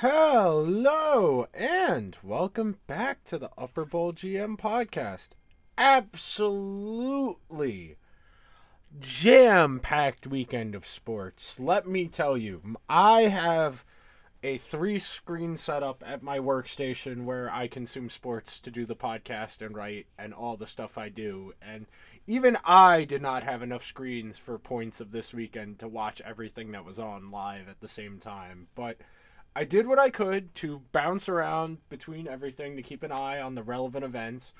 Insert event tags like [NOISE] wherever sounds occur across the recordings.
Hello and welcome back to the Upper Bowl GM podcast. Absolutely jam packed weekend of sports. Let me tell you, I have a three screen setup at my workstation where I consume sports to do the podcast and write and all the stuff I do. And even I did not have enough screens for points of this weekend to watch everything that was on live at the same time. But I did what I could to bounce around between everything to keep an eye on the relevant events.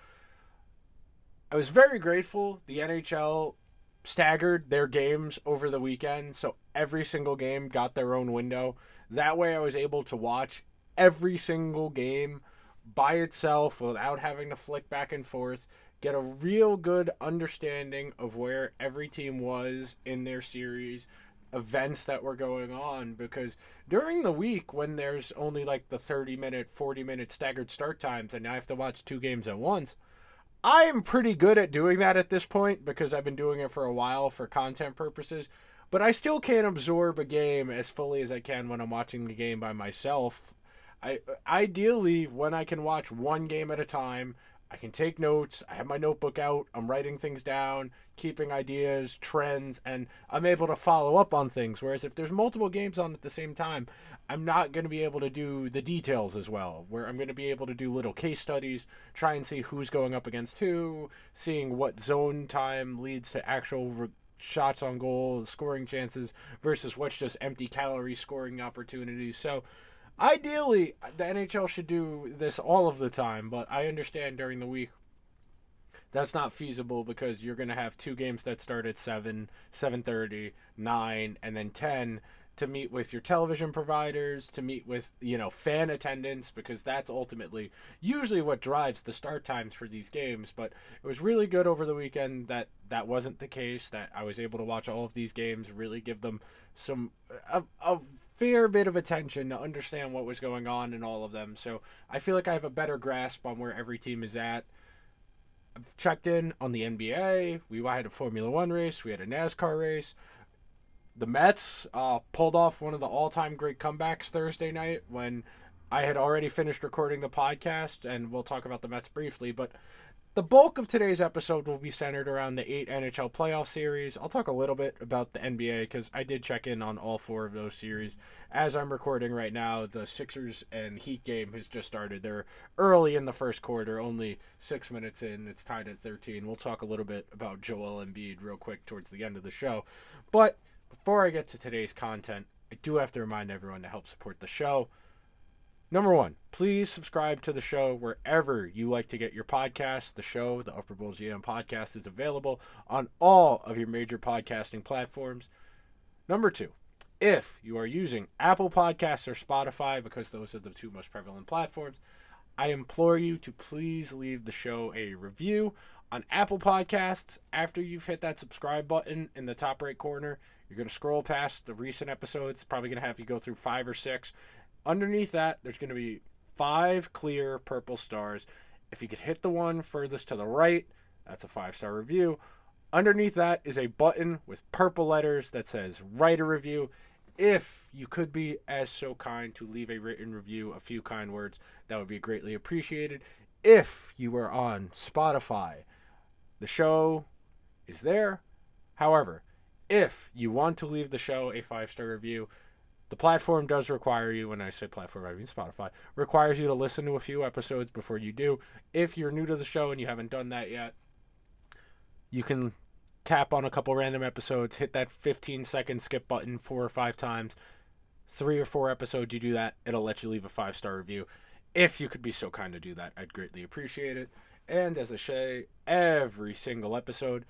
I was very grateful the NHL staggered their games over the weekend, so every single game got their own window. That way, I was able to watch every single game by itself without having to flick back and forth, get a real good understanding of where every team was in their series, events that were going on. Because during the week, when there's only like the 30 minute, 40 minute staggered start times, and I have to watch two games at once. I am pretty good at doing that at this point because I've been doing it for a while for content purposes but I still can't absorb a game as fully as I can when I'm watching the game by myself. I ideally when I can watch one game at a time, I can take notes. I have my notebook out. I'm writing things down, keeping ideas, trends, and I'm able to follow up on things. Whereas if there's multiple games on at the same time, I'm not going to be able to do the details as well. Where I'm going to be able to do little case studies, try and see who's going up against who, seeing what zone time leads to actual re- shots on goal, scoring chances versus what's just empty calorie scoring opportunities. So ideally, the NHL should do this all of the time, but I understand during the week that's not feasible because you're going to have two games that start at 7, 7:30, 9, and then 10 to meet with your television providers, to meet with, you know, fan attendance, because that's ultimately usually what drives the start times for these games. But it was really good over the weekend that that wasn't the case, that I was able to watch all of these games, really give them some, uh, a, a fair bit of attention to understand what was going on in all of them. So I feel like I have a better grasp on where every team is at. I've checked in on the NBA. We had a Formula One race. We had a NASCAR race the Mets uh, pulled off one of the all-time great comebacks Thursday night when I had already finished recording the podcast, and we'll talk about the Mets briefly. But the bulk of today's episode will be centered around the eight NHL playoff series. I'll talk a little bit about the NBA because I did check in on all four of those series. As I'm recording right now, the Sixers and Heat game has just started. They're early in the first quarter, only six minutes in. It's tied at 13. We'll talk a little bit about Joel Embiid real quick towards the end of the show. But before I get to today's content, I do have to remind everyone to help support the show. Number one, please subscribe to the show wherever you like to get your podcast. The show, the Upper Bowl GM podcast, is available on all of your major podcasting platforms. Number two, if you are using Apple Podcasts or Spotify, because those are the two most prevalent platforms, I implore you to please leave the show a review on Apple Podcasts. After you've hit that subscribe button in the top right corner, you're going to scroll past the recent episodes, probably going to have you go through five or six. Underneath that, there's going to be five clear purple stars. If you could hit the one furthest to the right, that's a five star review. Underneath that is a button with purple letters that says write a review. If you could be as so kind to leave a written review, a few kind words, that would be greatly appreciated. If you are on Spotify, the show is there. However, if you want to leave the show a five star review, the platform does require you, when I say platform, I mean Spotify, requires you to listen to a few episodes before you do. If you're new to the show and you haven't done that yet, you can tap on a couple random episodes, hit that 15 second skip button four or five times. Three or four episodes, you do that, it'll let you leave a five star review. If you could be so kind to do that, I'd greatly appreciate it. And as I say, every single episode,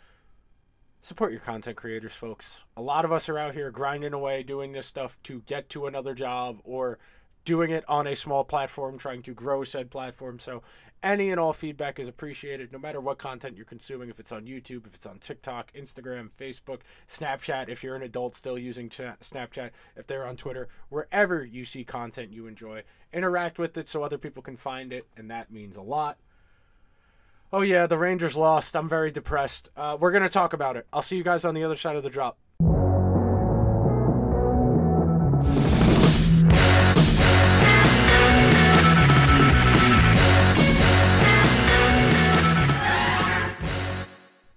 support your content creators, folks. A lot of us are out here grinding away doing this stuff to get to another job or doing it on a small platform, trying to grow said platform. So, any and all feedback is appreciated, no matter what content you're consuming. If it's on YouTube, if it's on TikTok, Instagram, Facebook, Snapchat, if you're an adult still using Snapchat, if they're on Twitter, wherever you see content you enjoy, interact with it so other people can find it, and that means a lot oh yeah, the Rangers lost. I'm very depressed. Uh, we're going to talk about it. I'll see you guys on the other side of the drop.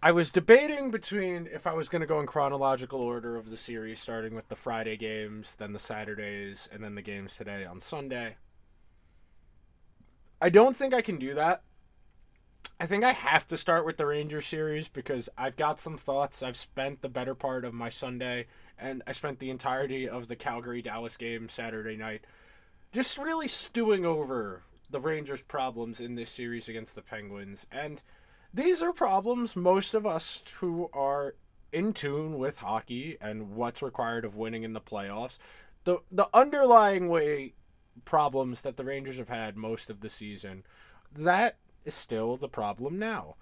I was debating between if I was going to go in chronological order of the series, starting with the Friday games, then the Saturdays, and then the games today on Sunday. I don't think I can do that I think I have to start with the Ranger series because I've got some thoughts. I've spent the better part of my Sunday and I spent the entirety of the Calgary Dallas game Saturday night just really stewing over the Rangers' problems in this series against the Penguins. And these are problems most of us who are in tune with hockey and what's required of winning in the playoffs. The the underlying way problems that the Rangers have had most of the season, that is still the problem now.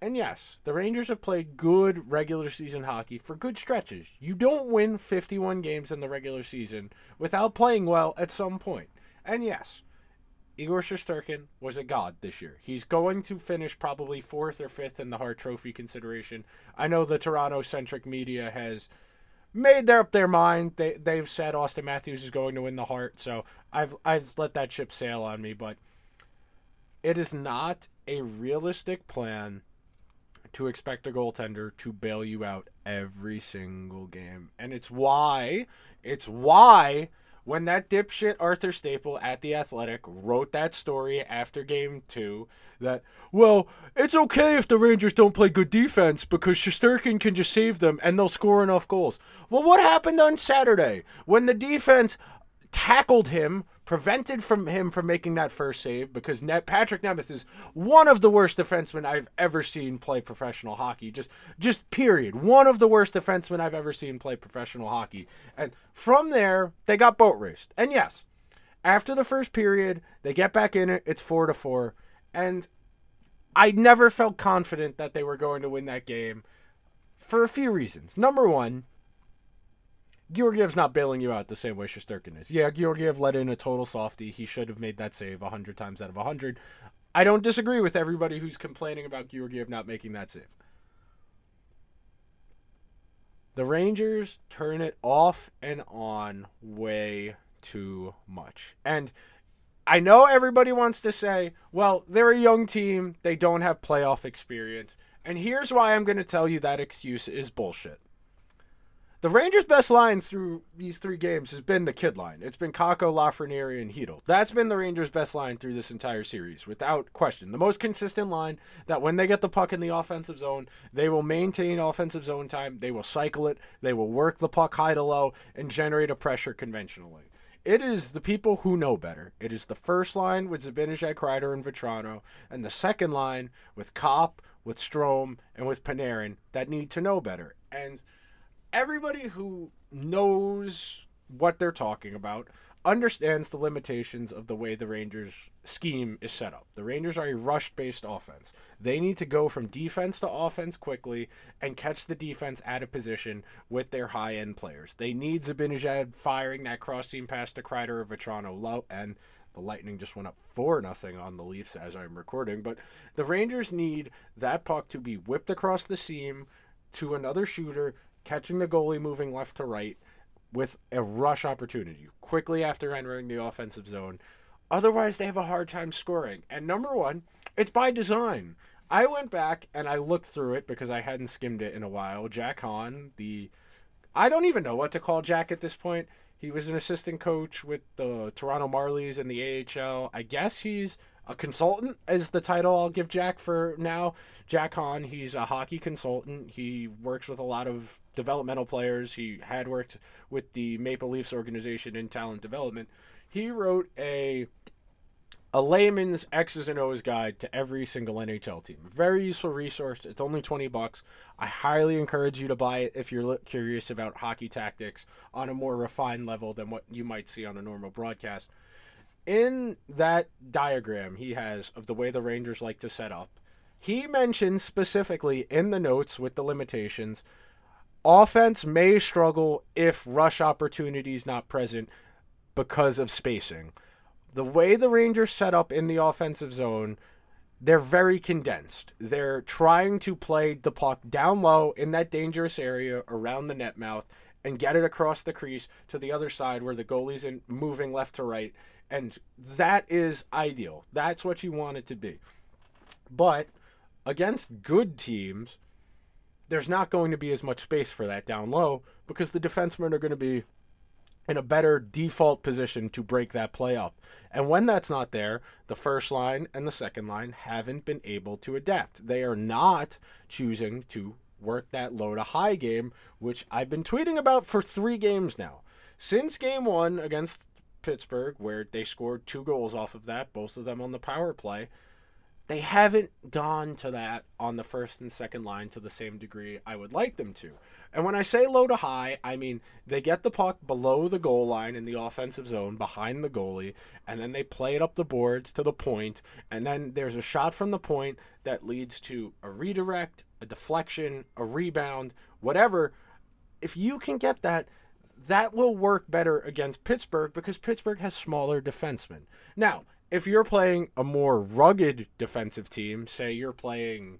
And yes, the Rangers have played good regular season hockey for good stretches. You don't win 51 games in the regular season without playing well at some point. And yes, Igor Shesterkin was a god this year. He's going to finish probably fourth or fifth in the Hart Trophy consideration. I know the Toronto centric media has made their up their mind. They they've said Auston Matthews is going to win the Hart, so I've I've let that ship sail on me. But it is not a realistic plan to expect a goaltender to bail you out every single game, and it's why it's why when that dipshit Arthur Staple at The Athletic wrote that story after game two that, well, it's okay if the Rangers don't play good defense because Shesterkin can just save them and they'll score enough goals. Well, what happened on Saturday when the defense tackled him prevented from him from making that first save because Net, Patrik Nemeth is one of the worst defensemen I've ever seen play professional hockey. Just just period. One of the worst defensemen I've ever seen play professional hockey. And from there, they got boat raced. And yes, after the first period, they get back in it. It's 4 to 4 and I never felt confident that they were going to win that game for a few reasons. Number 1, Georgiev's not bailing you out the same way Shesterkin is. Yeah, Georgiev let in a total softy. He should have made that save 100 times out of 100. I don't disagree with everybody who's complaining about Georgiev not making that save. The Rangers turn it off and on way too much. And I know everybody wants to say, well, they're a young team, they don't have playoff experience. And here's why I'm going to tell you that excuse is bullshit. The Rangers' best lines through these three games has been the kid line. It's been Kakko, Lafreniere, and Chytil. That's been the Rangers' best line through this entire series, without question. The most consistent line that when they get the puck in the offensive zone, they will maintain offensive zone time. They will cycle it. They will work the puck high to low and generate a pressure conventionally. It is the people who know better. It is the first line with Zibanejad, Kreider, and Vatrano, and the second line with Copp, with Strome, and with Panarin that need to know better. And – everybody who knows what they're talking about understands the limitations of the way the Rangers scheme is set up. The Rangers are a rush based offense. They need to go from defense to offense quickly and catch the defense out of position with their high end players. They need Zibanejad firing that cross seam pass to Kreider or Vatrano low and the Lightning just went up four nothing on the Leafs as I'm recording, but the Rangers need that puck to be whipped across the seam to another shooter catching the goalie moving left to right with a rush opportunity quickly after entering the offensive zone. Otherwise, they have a hard time scoring. And number one, it's by design. I went back and I looked through it because I hadn't skimmed it in a while. Jack Han, the I don't even know what to call Jack at this point. He was an assistant coach with the Toronto Marlies in the AHL. I guess he's a consultant is the title I'll give Jack for now. Jack Han, he's a hockey consultant. He works with a lot of developmental players. He had worked with the Maple Leafs organization in talent development. He wrote a a layman's X's and O's guide to every single NHL team. Very useful resource. It's only 20 bucks. I highly encourage you to buy it if you're curious about hockey tactics on a more refined level than what you might see on a normal broadcast in that diagram he has of the way the Rangers like to set up, he mentions specifically in the notes with the limitations offense may struggle if rush opportunities not present because of spacing. The way the Rangers set up in the offensive zone, they're very condensed. They're trying to play the puck down low in that dangerous area around the net mouth and get it across the crease to the other side where the goalie's in moving left to right and that is ideal. That's what you want it to be. But against good teams, there's not going to be as much space for that down low because the defensemen are going to be in a better default position to break that play up. And when that's not there, the first line and the second line haven't been able to adapt. They are not choosing to work that low to high game, which I've been tweeting about for three games now. Since game one against Pittsburgh, where they scored two goals off of that, both of them on the power play, they haven't gone to that on the first and second line to the same degree I would like them to. And when I say low to high, I mean they get the puck below the goal line in the offensive zone behind the goalie, and then they play it up the boards to the point, and then there's a shot from the point that leads to a redirect, a deflection, a rebound, whatever. If you can get that, that will work better against Pittsburgh because Pittsburgh has smaller defensemen. Now, if you're playing a more rugged defensive team, say you're playing,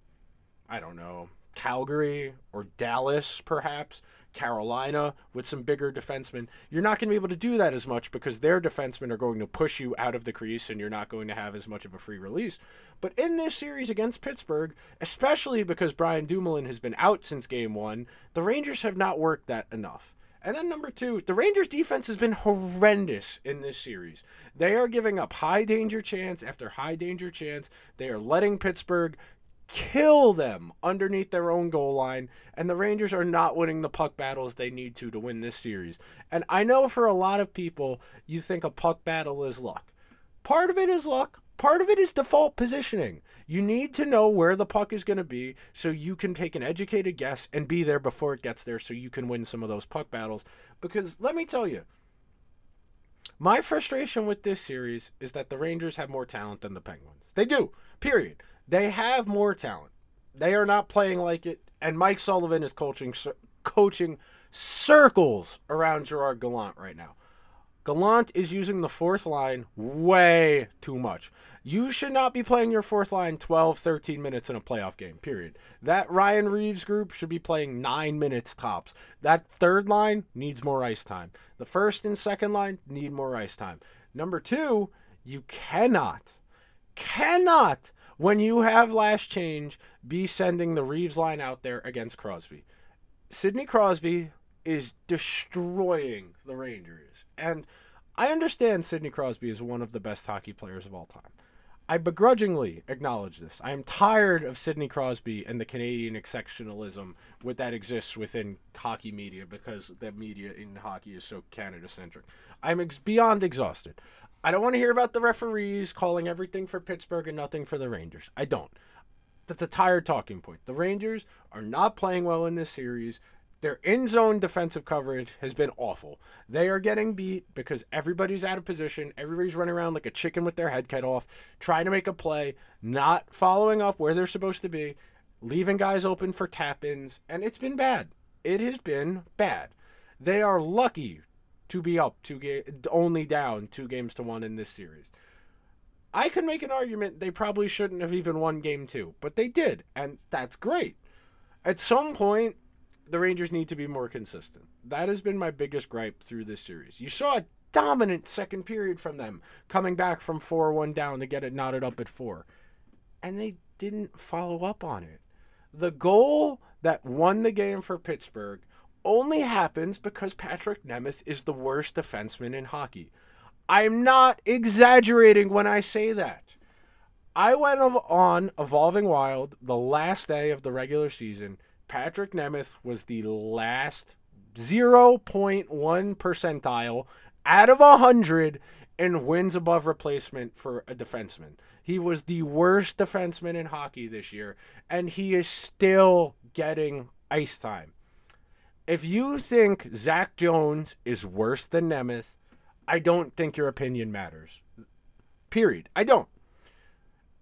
I don't know, Calgary or Dallas, perhaps, Carolina with some bigger defensemen, you're not going to be able to do that as much because their defensemen are going to push you out of the crease and you're not going to have as much of a free release. But in this series against Pittsburgh, especially because Brian Dumoulin has been out since game one, the Rangers have not worked that enough. And then number two, the Rangers defense has been horrendous in this series. They are giving up high danger chance after high danger chance. They are letting Pittsburgh kill them underneath their own goal line, and the Rangers are not winning the puck battles they need to to win this series. And I know for a lot of people, you think a puck battle is luck. Part of it is luck, part of it is default positioning. You need to know where the puck is going to be so you can take an educated guess and be there before it gets there so you can win some of those puck battles. Because let me tell you, my frustration with this series is that the Rangers have more talent than the Penguins. They do, period. They have more talent. They are not playing like it, and Mike Sullivan is coaching coaching circles around Gerard Gallant right now. Gallant is using the fourth line way too much. You should not be playing your fourth line 12, 13 minutes in a playoff game, period. That Ryan Reaves group should be playing nine minutes tops. That third line needs more ice time. The first and second line need more ice time. Number two, you cannot, cannot, when you have last change, be sending the Reeves line out there against Crosby. Sidney Crosby is destroying the Rangers. And I understand Sidney Crosby is one of the best hockey players of all time. I begrudgingly acknowledge this. I am tired of Sidney Crosby and the Canadian exceptionalism with that exists within hockey media because the media in hockey is so Canada centric. I'm ex- beyond exhausted. I don't want to hear about the referees calling everything for Pittsburgh and nothing for the Rangers. I don't. That's a tired talking point. The Rangers are not playing well in this series. Their in zone defensive coverage has been awful. They are getting beat because everybody's out of position. Everybody's running around like a chicken with their head cut off, trying to make a play, not following up where they're supposed to be, leaving guys open for tap ins, and it's been bad. It has been bad. They are lucky to be up two ga- only down two games to one in this series. I could make an argument they probably shouldn't have even won game two, but they did, and that's great. At some point, the Rangers need to be more consistent. That has been my biggest gripe through this series. You saw a dominant second period from them, coming back from 4 1 down to get it knotted up at 4. And they didn't follow up on it. The goal that won the game for Pittsburgh only happens because Patrik Nemeth is the worst defenseman in hockey. I'm not exaggerating when I say that. I went on Evolving Wild the last day of the regular season Patrik Nemeth was the last 0.1 percentile out of 100 in wins above replacement for a defenseman. He was the worst defenseman in hockey this year, and he is still getting ice time. If you think Zach Jones is worse than Nemeth, I don't think your opinion matters. Period. I don't.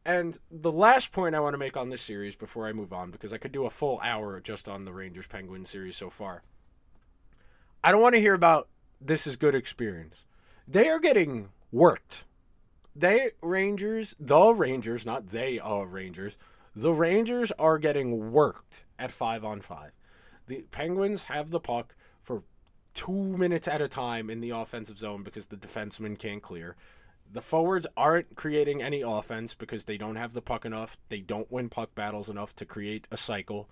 And the last point I want to make on this series before I move on, because I could do a full hour just on the Rangers Penguins series so far. I don't want to hear about this is good experience. They are getting worked. They Rangers, the Rangers, not they are Rangers. The Rangers are getting worked at five on five. The Penguins have the puck for two minutes at a time in the offensive zone because the defenseman can't clear. The forwards aren't creating any offense because they don't have the puck enough. They don't win puck battles enough to create a cycle.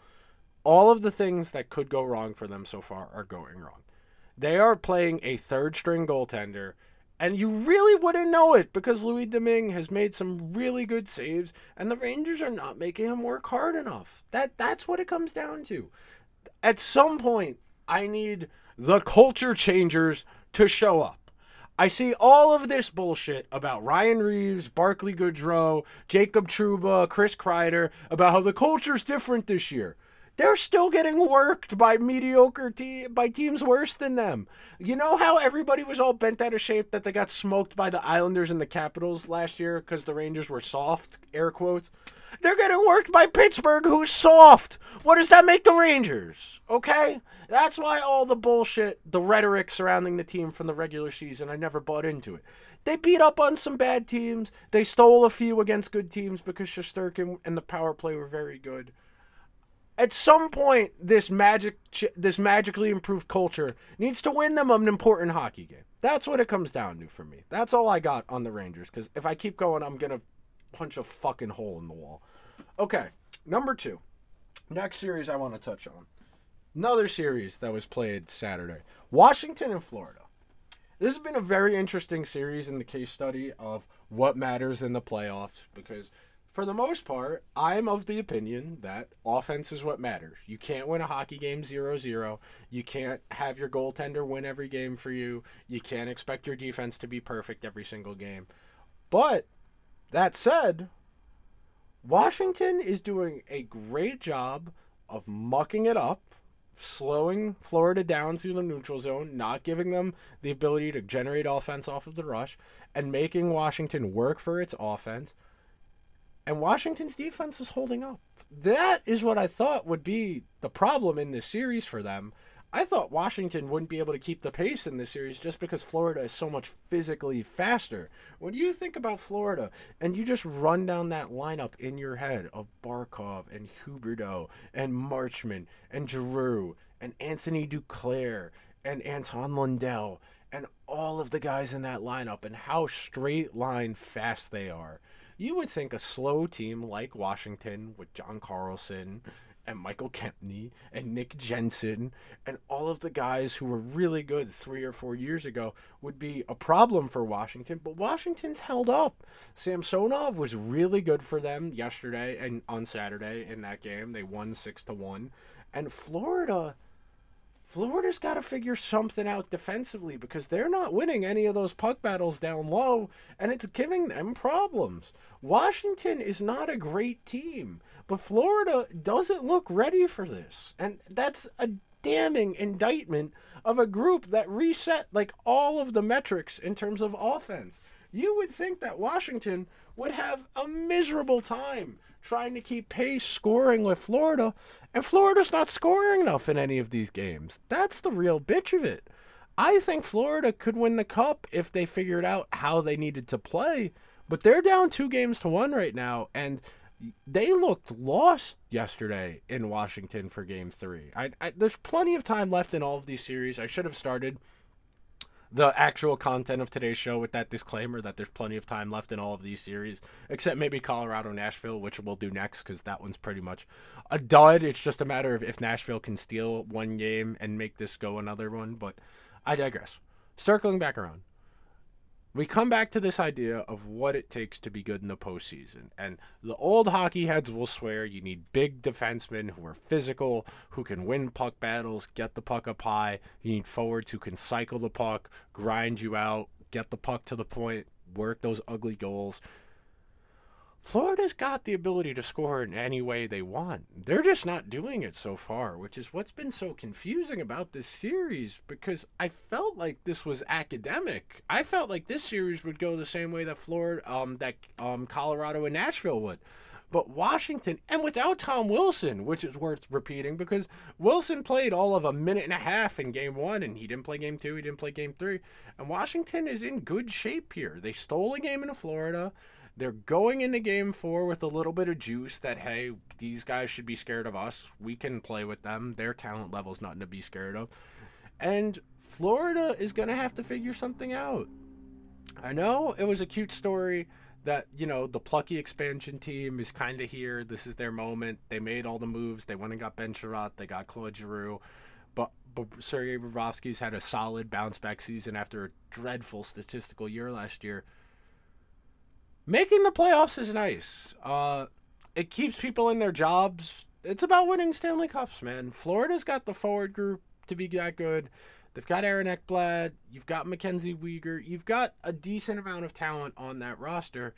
all of the things that could go wrong for them so far are going wrong. They are playing a third string goaltender, and you really wouldn't know it because Louis Domingue has made some really good saves, and the Rangers are not making him work hard enough. That that's what it comes down to. At some point, I need the culture changers to show up. I see all of this bullshit about Ryan Reaves, Barclay Goodrow, Jacob Trouba, Chris Kreider about how the culture's different this year. They're still getting worked by mediocre te- by teams worse than them. You know how everybody was all bent out of shape that they got smoked by the Islanders and the Capitals last year because the Rangers were soft, air quotes. They're getting worked by Pittsburgh, who's soft. What does that make the Rangers? Okay? That's why all the bullshit, the rhetoric surrounding the team from the regular season, I never bought into it. They beat up on some bad teams. They stole a few against good teams because Shesterkin and the power play were very good. At some point, this magic, this magically improved culture needs to win them an important hockey game. That's what it comes down to for me. That's all I got on the Rangers. Because if I keep going, I'm gonna punch a fucking hole in the wall. Okay, number two. Next series I want to touch on. Another series that was played Saturday. Washington and Florida. This has been a very interesting series in the case study of what matters in the playoffs because for the most part, I'm of the opinion that offense is what matters. You can't win a hockey game 0 0. You can't have your goaltender win every game for you. You can't expect your defense to be perfect every single game. But that said, Washington is doing a great job of mucking it up, slowing Florida down through the neutral zone, not giving them the ability to generate offense off of the rush, and making Washington work for its offense and Washington's defense is holding up. That is what I thought would be the problem in this series for them. I thought Washington wouldn't be able to keep the pace in this series just because Florida is so much physically faster. When you think about Florida and you just run down that lineup in your head of Barkov and Huberdeau and Marchment and Giroux and Anthony Duclair and Anton Lundell and all of the guys in that lineup and how straight line fast they are you would think a slow team like Washington with John Carlson and Michael Kempny and Nick Jensen and all of the guys who were really good three or four years ago would be a problem for Washington, but Washington's held up. Samsonov was really good for them yesterday and on Saturday in that game. They won six to one. And Florida Florida's got to figure something out defensively because they're not winning any of those puck battles down low, and it's giving them problems. Washington is not a great team, but Florida doesn't look ready for this. And that's a damning indictment of a group that reset like all of the metrics in terms of offense. You would think that Washington would have a miserable time trying to keep pace scoring with Florida, and Florida's not scoring enough in any of these games. That's the real bitch of it. I think Florida could win the cup if they figured out how they needed to play, but they're down two games to one right now, and they looked lost yesterday in Washington for game three. I, I, there's plenty of time left in all of these series. I should have started the actual content of today's show with that disclaimer that there's plenty of time left in all of these series, except maybe Colorado Nashville, which we'll do next because that one's pretty much a dud. It's just a matter of if Nashville can steal one game and make this go another one. But I digress. Circling back around we come back to this idea of what it takes to be good in the postseason. And the old hockey heads will swear you need big defensemen who are physical, who can win puck battles, get the puck up high. You need forwards who can cycle the puck, grind you out, get the puck to the point, work those ugly goals. Florida's got the ability to score in any way they want. They're just not doing it so far, which is what's been so confusing about this series because I felt like this was academic. I felt like this series would go the same way that Florida um that um Colorado and Nashville would. But Washington, and without Tom Wilson, which is worth repeating because Wilson played all of a minute and a half in game one, and he didn't play game two, he didn't play game three. And Washington is in good shape here. They stole a game in Florida. They're going into game four with a little bit of juice that, hey, these guys should be scared of us. We can play with them. Their talent level's nothing to be scared of. And Florida is going to have to figure something out. I know it was a cute story that you know the plucky expansion team is kind of here. This is their moment. They made all the moves. They went and got Ben Chiarot. They got Claude Giroux. But, but Sergei Bobrovsky's had a solid bounce back season after a dreadful statistical year last year. Making the playoffs is nice. Uh, it keeps people in their jobs. It's about winning Stanley Cups, man. Florida's got the forward group to be that good. They've got Aaron Ekblad. You've got Mackenzie Weegar. You've got a decent amount of talent on that roster.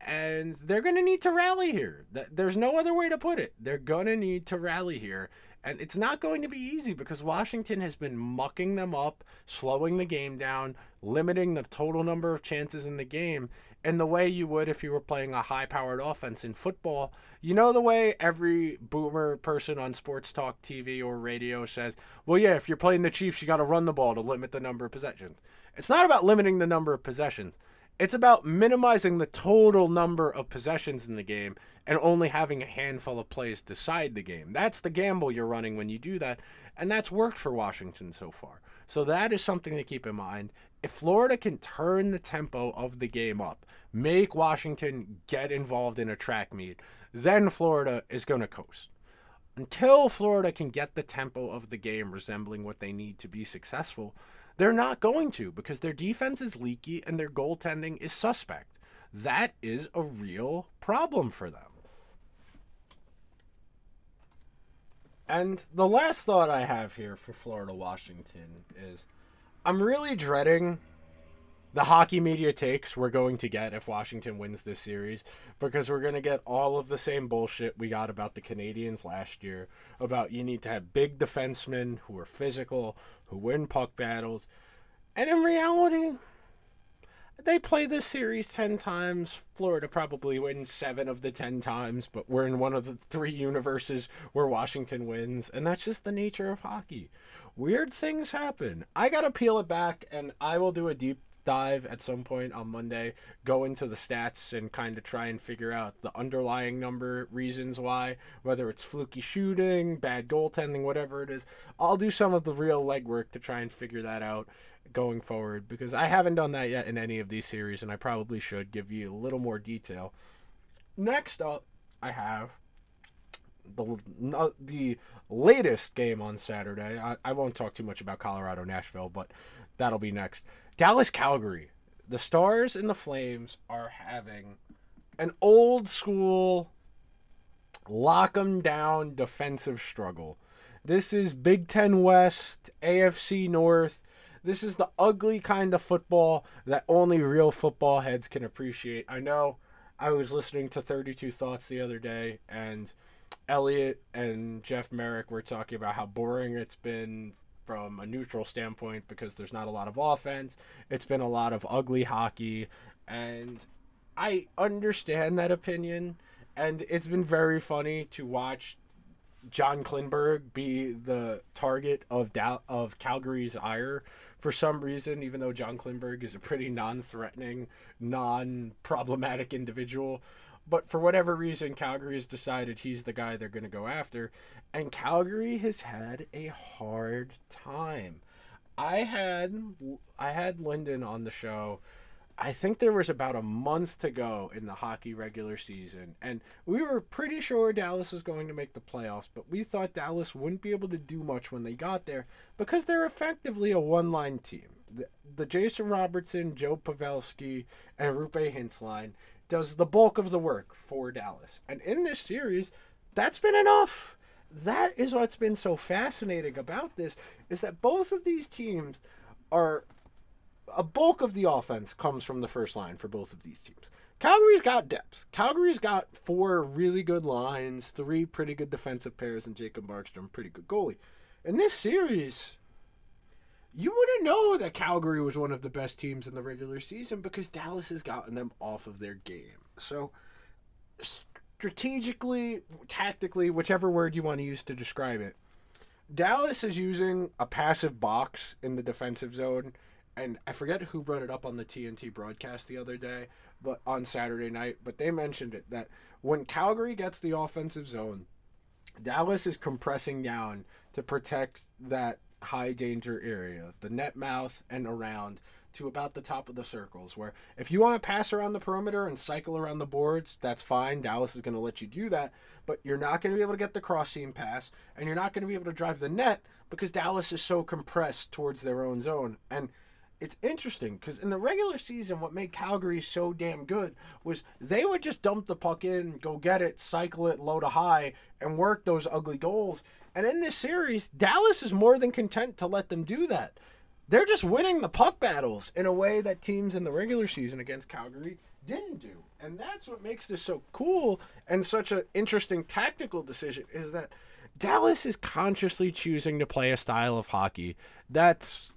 And they're going to need to rally here. There's no other way to put it. They're going to need to rally here. And it's not going to be easy because Washington has been mucking them up, slowing the game down, limiting the total number of chances in the game in the way you would if you were playing a high powered offense in football. You know the way every boomer person on sports talk TV or radio says, well, yeah, if you're playing the Chiefs, you got to run the ball to limit the number of possessions. It's not about limiting the number of possessions. It's about minimizing the total number of possessions in the game and only having a handful of plays decide the game. That's the gamble you're running when you do that, and that's worked for Washington so far. So that is something to keep in mind. If Florida can turn the tempo of the game up, make Washington get involved in a track meet, then Florida is going to coast. Until Florida can get the tempo of the game resembling what they need to be successful, they're not going to because their defense is leaky and their goaltending is suspect. That is a real problem for them. And the last thought I have here for Florida Washington is I'm really dreading the hockey media takes we're going to get if Washington wins this series because we're going to get all of the same bullshit we got about the Canadiens last year about you need to have big defensemen who are physical, who win puck battles. And in reality, they play this series 10 times. Florida probably wins 7 of the 10 times, but we're in one of the three universes where Washington wins, and that's just the nature of hockey. Weird things happen. I got to peel it back and I will do a deep dive at some point on Monday, go into the stats and kind of try and figure out the underlying number reasons why, whether it's fluky shooting, bad goaltending, whatever it is. I'll do some of the real legwork to try and figure that out going forward because I haven't done that yet in any of these series and I probably should give you a little more detail. Next up, I have the the latest game on Saturday. I, I won't talk too much about Colorado Nashville, but that'll be next. Dallas Calgary. The Stars and the Flames are having an old school lock them down defensive struggle. This is Big 10 West, AFC North. This is the ugly kind of football that only real football heads can appreciate. I know I was listening to 32 Thoughts the other day and Elliotte and Jeff Marek were talking about how boring it's been from a neutral standpoint because there's not a lot of offense. It's been a lot of ugly hockey, and I understand that opinion. And it's been very funny to watch John Klingberg be the target of da- of Calgary's ire for some reason, even though John Klingberg is a pretty non-threatening, non-problematic individual. But for whatever reason, Calgary has decided he's the guy they're going to go after. And Calgary has had a hard time. I had I had Lyndon on the show. I think there was about a month to go in the hockey regular season, and we were pretty sure Dallas was going to make the playoffs, but we thought Dallas wouldn't be able to do much when they got there because they're effectively a one-line team. The, the Jason Robertson, Joe Pavelski, and Roope Hintz line does the bulk of the work for Dallas. And in this series, that's been enough. That is what's been so fascinating about this is that both of these teams are a bulk of the offense comes from the first line for both of these teams. Calgary's got depth. Calgary's got four really good lines, three pretty good defensive pairs, and Jacob Markstrom, pretty good goalie. In this series, you wouldn't know that Calgary was one of the best teams in the regular season because Dallas has gotten them off of their game. So, strategically, tactically, whichever word you want to use to describe it, Dallas is using a passive box in the defensive zone. And I forget who brought it up on the TNT broadcast the other day, but on Saturday night, but they mentioned it that when Calgary gets the offensive zone, Dallas is compressing down to protect that high danger area, the net mouth and around, to about the top of the circles. Where if you want to pass around the perimeter and cycle around the boards, that's fine. Dallas is going to let you do that, but you're not going to be able to get the cross seam pass, and you're not going to be able to drive the net because Dallas is so compressed towards their own zone. And it's interesting because in the regular season, what made Calgary so damn good was they would just dump the puck in, go get it, cycle it low to high, and work those ugly goals. And in this series, Dallas is more than content to let them do that. They're just winning the puck battles in a way that teams in the regular season against Calgary didn't do. And that's what makes this so cool and such an interesting tactical decision is that Dallas is consciously choosing to play a style of hockey that's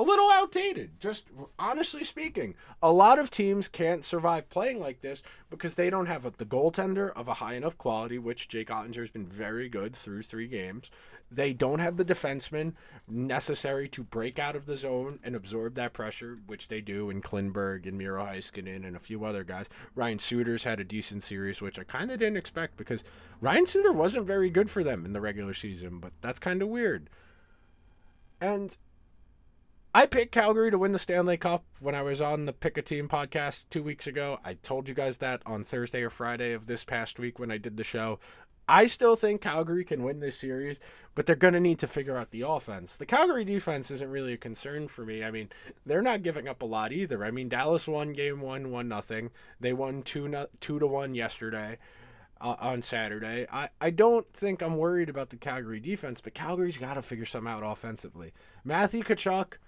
a little outdated. Just honestly speaking, a lot of teams can't survive playing like this because they don't have a, the goaltender of a high enough quality, which Jake Oettinger has been very good through three games. They don't have the defensemen necessary to break out of the zone and absorb that pressure, which they do in Klingberg and Miro Heiskanen and a few other guys. Ryan Suter's had a decent series, which I kind of didn't expect because Ryan Suter wasn't very good for them in the regular season, but that's kind of weird. And I picked Calgary to win the Stanley Cup when I was on the Pick a Team podcast two weeks ago. I told you guys that on Thursday or Friday of this past week when I did the show. I still think Calgary can win this series, but they're going to need to figure out the offense. The Calgary defense isn't really a concern for me. I mean, they're not giving up a lot either. I mean, Dallas won game one, one nothing. They won two, no, two to one yesterday. Uh, on Saturday. I, I don't think I'm worried about the Calgary defense, but Calgary's got to figure something out offensively. Matthew Tkachuk,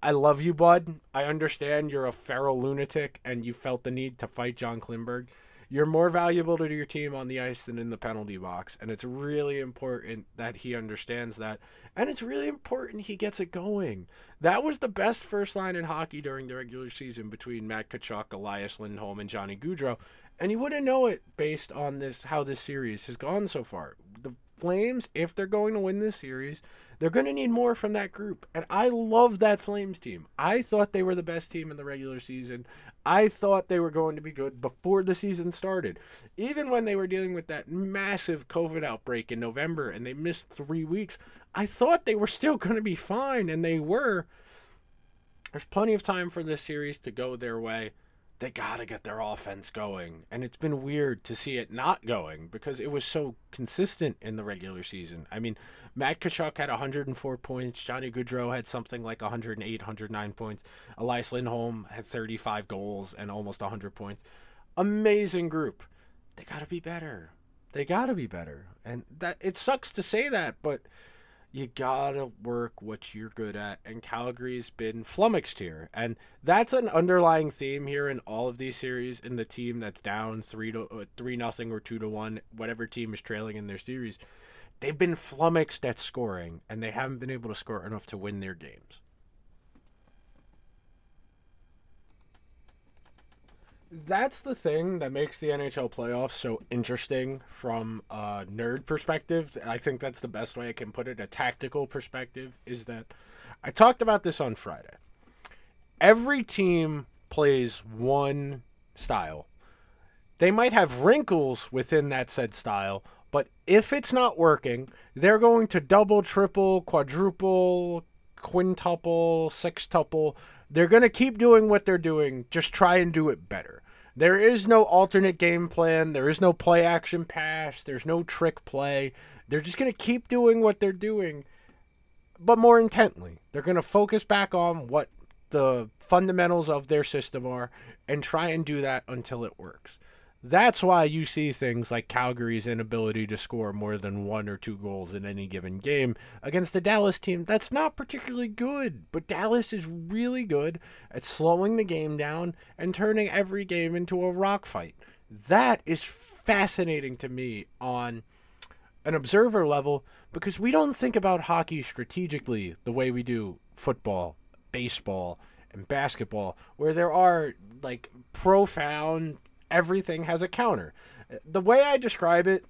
I love you, bud. I understand you're a feral lunatic and you felt the need to fight John Klingberg. You're more valuable to your team on the ice than in the penalty box, and it's really important that he understands that. And it's really important he gets it going. That was the best first line in hockey during the regular season between Matt Tkachuk, Elias Lindholm, and Johnny Gaudreau. And you wouldn't know it based on this how this series has gone so far. The Flames, if they're going to win this series, they're going to need more from that group. And I love that Flames team. I thought they were the best team in the regular season. I thought they were going to be good before the season started. Even when they were dealing with that massive COVID outbreak in November and they missed three weeks, I thought they were still going to be fine, and they were. There's plenty of time for this series to go their way they got to get their offense going. And it's been weird to see it not going because it was so consistent in the regular season. I mean, Matt Tkachuk had 104 points. Johnny Gaudreau had something like 108, 109 points. Elias Lindholm had 35 goals and almost 100 points. Amazing group. They got to be better. They got to be better. And that it sucks to say that, but – you gotta work what you're good at and calgary's been flummoxed here. And that's an underlying theme here in all of these series in the team that's down three to uh, three nothing or two to one whatever team is trailing in their series. They've been flummoxed at scoring and they haven't been able to score enough to win their games that's the thing that makes the NHL playoffs so interesting from a nerd perspective. I think that's the best way I can put it. A tactical perspective is that I talked about this on Friday. Every team plays one style. They might have wrinkles within that said style, but if it's not working, they're going to double, triple, quadruple, quintuple, sextuple they're going to keep doing what they're doing, just try and do it better. There is no alternate game plan. There is no play action pass. There's no trick play. They're just going to keep doing what they're doing, but more intently. They're going to focus back on what the fundamentals of their system are and try and do that until it works. That's why you see things like Calgary's inability to score more than one or two goals in any given game against the Dallas team. That's not particularly good, but Dallas is really good at slowing the game down and turning every game into a rock fight. That is fascinating to me on an observer level because we don't think about hockey strategically the way we do football, baseball, and basketball, where there are like profound everything has a counter. The way I describe it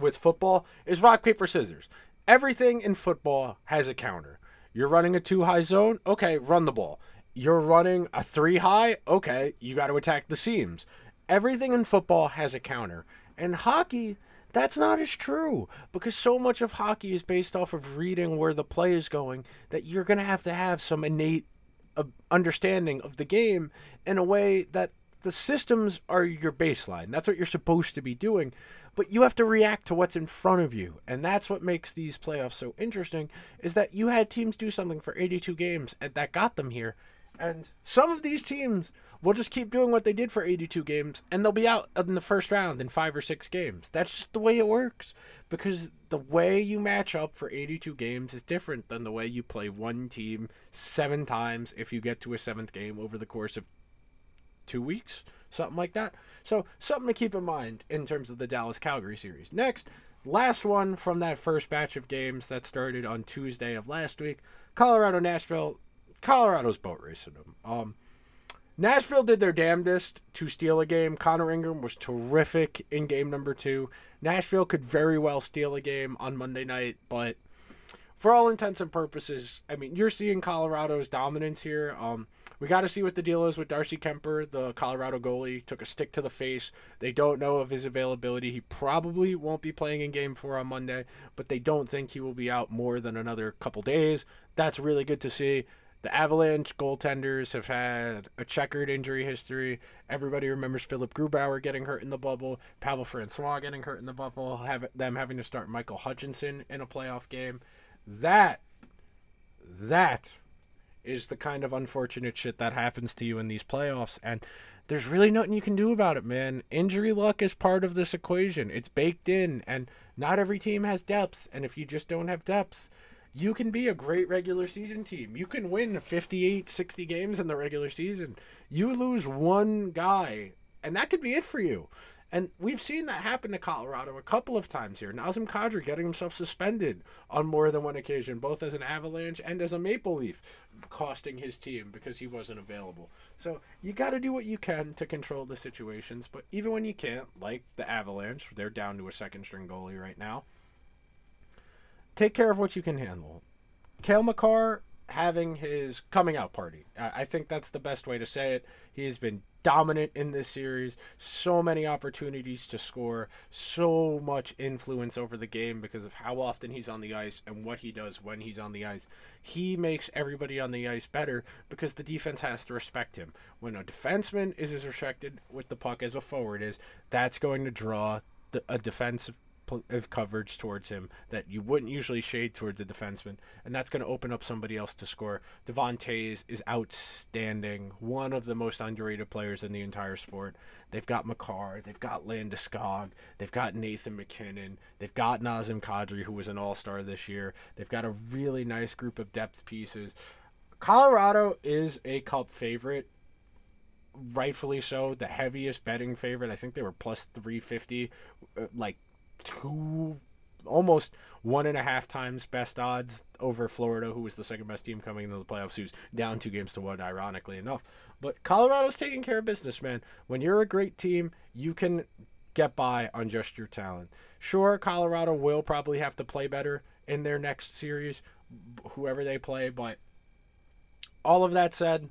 with football is rock, paper, scissors. Everything in football has a counter. You're running a two high zone, okay, run the ball. You're running a three high, okay, you got to attack the seams. Everything in football has a counter. And hockey, that's not as true because so much of hockey is based off of reading where the play is going that you're going to have to have some innate a understanding of the game in a way that the systems are your baseline. That's what you're supposed to be doing, but you have to react to what's in front of you. And that's what makes these playoffs so interesting is that you had teams do something for 82 games and that got them here. And some of these teams will just keep doing what they did for 82 games and they'll be out in the first round in 5 or 6 games. That's just the way it works because the way you match up for 82 games is different than the way you play one team 7 times if you get to a 7th game over the course of two weeks, something like that. So, something to keep in mind in terms of the Dallas Calgary series. Next, last one from that first batch of games that started on Tuesday of last week Colorado Nashville. Colorado's boat racing them. Um, Nashville did their damnedest to steal a game. Connor Ingram was terrific in game number two. Nashville could very well steal a game on Monday night, but for all intents and purposes, I mean, you're seeing Colorado's dominance here. Um, we got to see what the deal is with Darcy Kuemper, the Colorado goalie. Took a stick to the face. They don't know of his availability. He probably won't be playing in game four on Monday, but they don't think he will be out more than another couple days. That's really good to see. The Avalanche goaltenders have had a checkered injury history. Everybody remembers Philip Grubauer getting hurt in the bubble, Pavel Francouz getting hurt in the bubble, have them having to start Michael Hutchinson in a playoff game. That, that is the kind of unfortunate shit that happens to you in these playoffs. And there's really nothing you can do about it, man. Injury luck is part of this equation. It's baked in, and not every team has depth. And if you just don't have depth, you can be a great regular season team. You can win 58, 60 games in the regular season. You lose one guy, and that could be it for you. And we've seen that happen to Colorado a couple of times here. Nazem Kadri getting himself suspended on more than one occasion, both as an Avalanche and as a Maple Leaf, costing his team because he wasn't available. So you got to do what you can to control the situations. But even when you can't, like the Avalanche, they're down to a second string goalie right now. Take care of what you can handle. Cale Makar having his coming out party. I think that's the best way to say it. He has been dominant in this series. So many opportunities to score, so much influence over the game because of how often he's on the ice and what he does when he's on the ice. He makes everybody on the ice better because the defense has to respect him. When a defenseman is as respected with the puck as a forward is, that's going to draw the, a defensive of coverage towards him that you wouldn't usually shade towards a defenseman, and that's going to open up somebody else to score. Devon Toews is outstanding, one of the most underrated players in the entire sport. They've got Makar, they've got Landeskog, they've got Nathan MacKinnon, they've got Nazem Kadri, who was an All Star this year. They've got a really nice group of depth pieces. Colorado is a cup favorite rightfully so, the heaviest betting favorite. I think they were plus 350, uh, like two almost one and a half times best odds over Florida, who was the second best team coming into the playoffs, who's down two games to one, ironically enough. But Colorado's taking care of business, man. When you're a great team, you can get by on just your talent. Sure, Colorado will probably have to play better in their next series, whoever they play, but all of that said,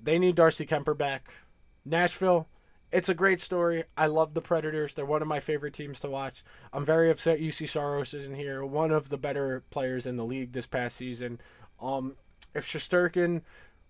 they need Darcy Kuemper back. Nashville, it's a great story. I love the Predators. They're one of my favorite teams to watch. I'm very upset Juuse Saros isn't here. One of the better players in the league this past season. Um, if Shesterkin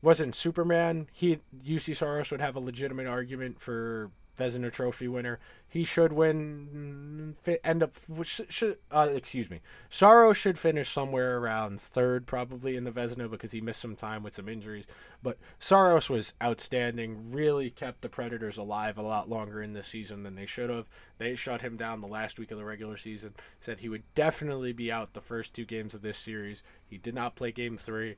wasn't Superman, he Juuse Saros would have a legitimate argument for Vezina Trophy winner. He should win. End up. Should, uh, excuse me. Saros should finish somewhere around third, probably in the Vezina because he missed some time with some injuries. But Saros was outstanding. Really kept the Predators alive a lot longer in this season than they should have. They shut him down the last week of the regular season. Said he would definitely be out the first two games of this series. He did not play Game Three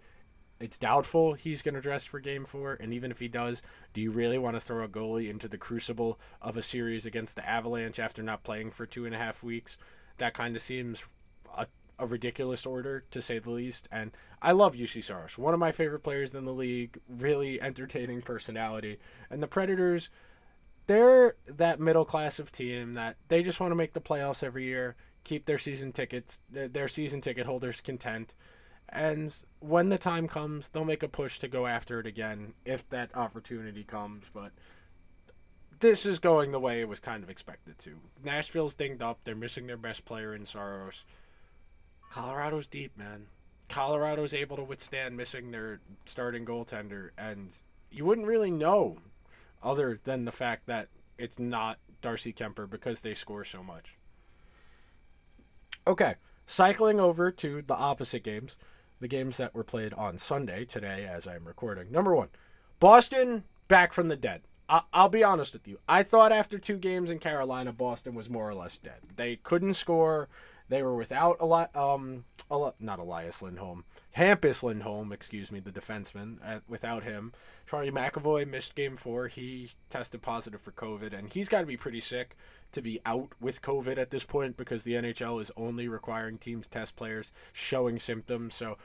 it's doubtful he's going to dress for game four. And even if he does, do you really want to throw a goalie into the crucible of a series against the Avalanche after not playing for two and a half weeks? That kind of seems a, a ridiculous order, to say the least. And I love Juuse Saros, one of my favorite players in the league, really entertaining personality. And the Predators, they're that middle class of team that they just want to make the playoffs every year, keep their season tickets, their season ticket holders content and when the time comes, they'll make a push to go after it again if that opportunity comes. But this is going the way it was kind of expected to. Nashville's dinged up. They're missing their best player in Saros. Colorado's deep, man. Colorado's able to withstand missing their starting goaltender, and you wouldn't really know other than the fact that it's not Darcy Kuemper because they score so much. Okay, cycling over to the opposite games, the games that were played on Sunday today as I'm recording. Number one, Boston back from the dead. I- will be honest with you. I thought after two games in Carolina, Boston was more or less dead. They couldn't score. They were without a lot. Um, Eli- not Elias Lindholm, Hampus Lindholm, excuse me, the defenseman. Without him, Charlie McAvoy missed Game Four. He tested positive for COVID, and he's got to be pretty sick to be out with COVID at this point because the NHL is only requiring teams test players showing symptoms. So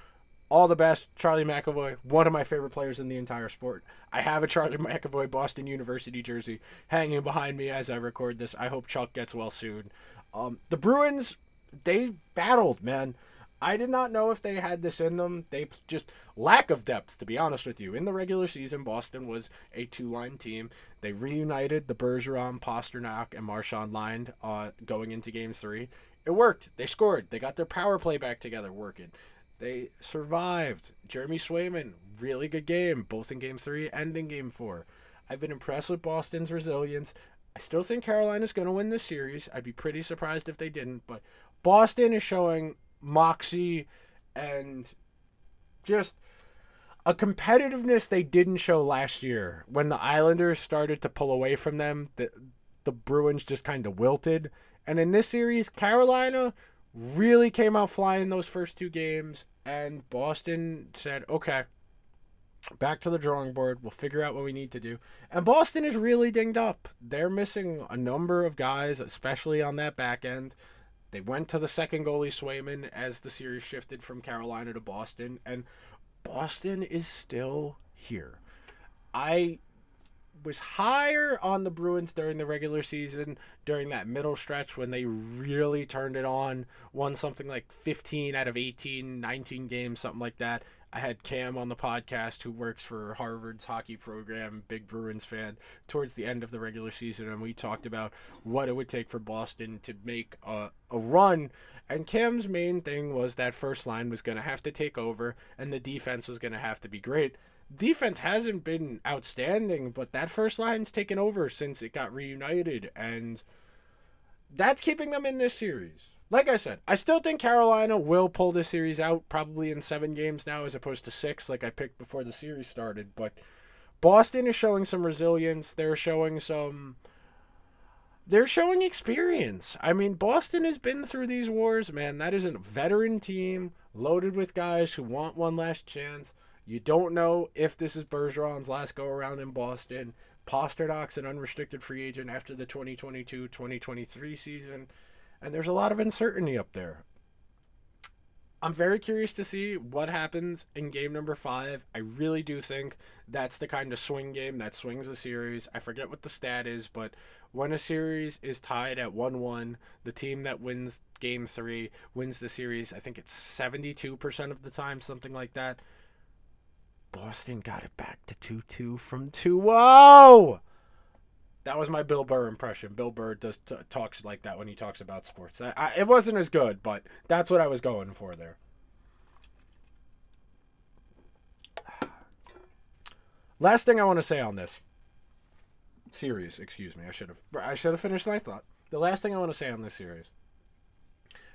all the best, Charlie McAvoy, one of my favorite players in the entire sport. I have a Charlie [LAUGHS] McAvoy Boston University jersey hanging behind me as I record this. I hope Chuck gets well soon. Um, the Bruins, they battled, man. I did not know if they had this in them. They just lack of depth, to be honest with you. In the regular season, Boston was a two-line team. They reunited the Bergeron, Pastrnak, and Marchand line uh, going into Game Three. It worked. They scored. They got their power play back together working. They survived. Jeremy Swayman, really good game, both in Game Three and in Game Four. I've been impressed with Boston's resilience. I still think Carolina's going to win this series. I'd be pretty surprised if they didn't, but Boston is showing moxie and just a competitiveness they didn't show last year when the Islanders started to pull away from them. The the Bruins just kind of wilted, and in this series, Carolina really came out flying those first two games, and Boston said, "Okay, back to the drawing board. We'll figure out what we need to do." And Boston is really dinged up. They're missing a number of guys, especially on that back end. They went to the second goalie Swayman as the series shifted from Carolina to Boston, and Boston is still here. I was higher on the Bruins during the regular season, during that middle stretch when they really turned it on, won something like 15 out of 18, 19 games, something like that. I had Cam on the podcast who works for Harvard's hockey program, big Bruins fan, towards the end of the regular season, and we talked about what it would take for Boston to make a, a run. And Cam's main thing was that first line was going to have to take over, and the defense was going to have to be great. Defense hasn't been outstanding, but that first line's taken over since it got reunited, and that's keeping them in this series like I said, I still think Carolina will pull this series out probably in seven games now as opposed to six, like I picked before the series started. But Boston is showing some resilience. They're showing some. They're showing experience. I mean, Boston has been through these wars, man. That is a veteran team loaded with guys who want one last chance. You don't know if this is Bergeron's last go around in Boston. Pastrnak's an unrestricted free agent after the 2022 2023 season and there's a lot of uncertainty up there. I'm very curious to see what happens in game number five. I really do think that's the kind of swing game that swings a series. I forget what the stat is, but when a series is tied at 1 1, the team that wins game three wins the series. I think it's 72% of the time, something like that. Boston got it back to 2 2 from 2 0. That was my Bill Burr impression. Bill Burr does t- talks like that when he talks about sports. I, I, it wasn't as good, but that's what I was going for there. [SIGHS] Last thing I want to say on this series, excuse me, I should have I should have finished my thought. The last thing I want to say on this series.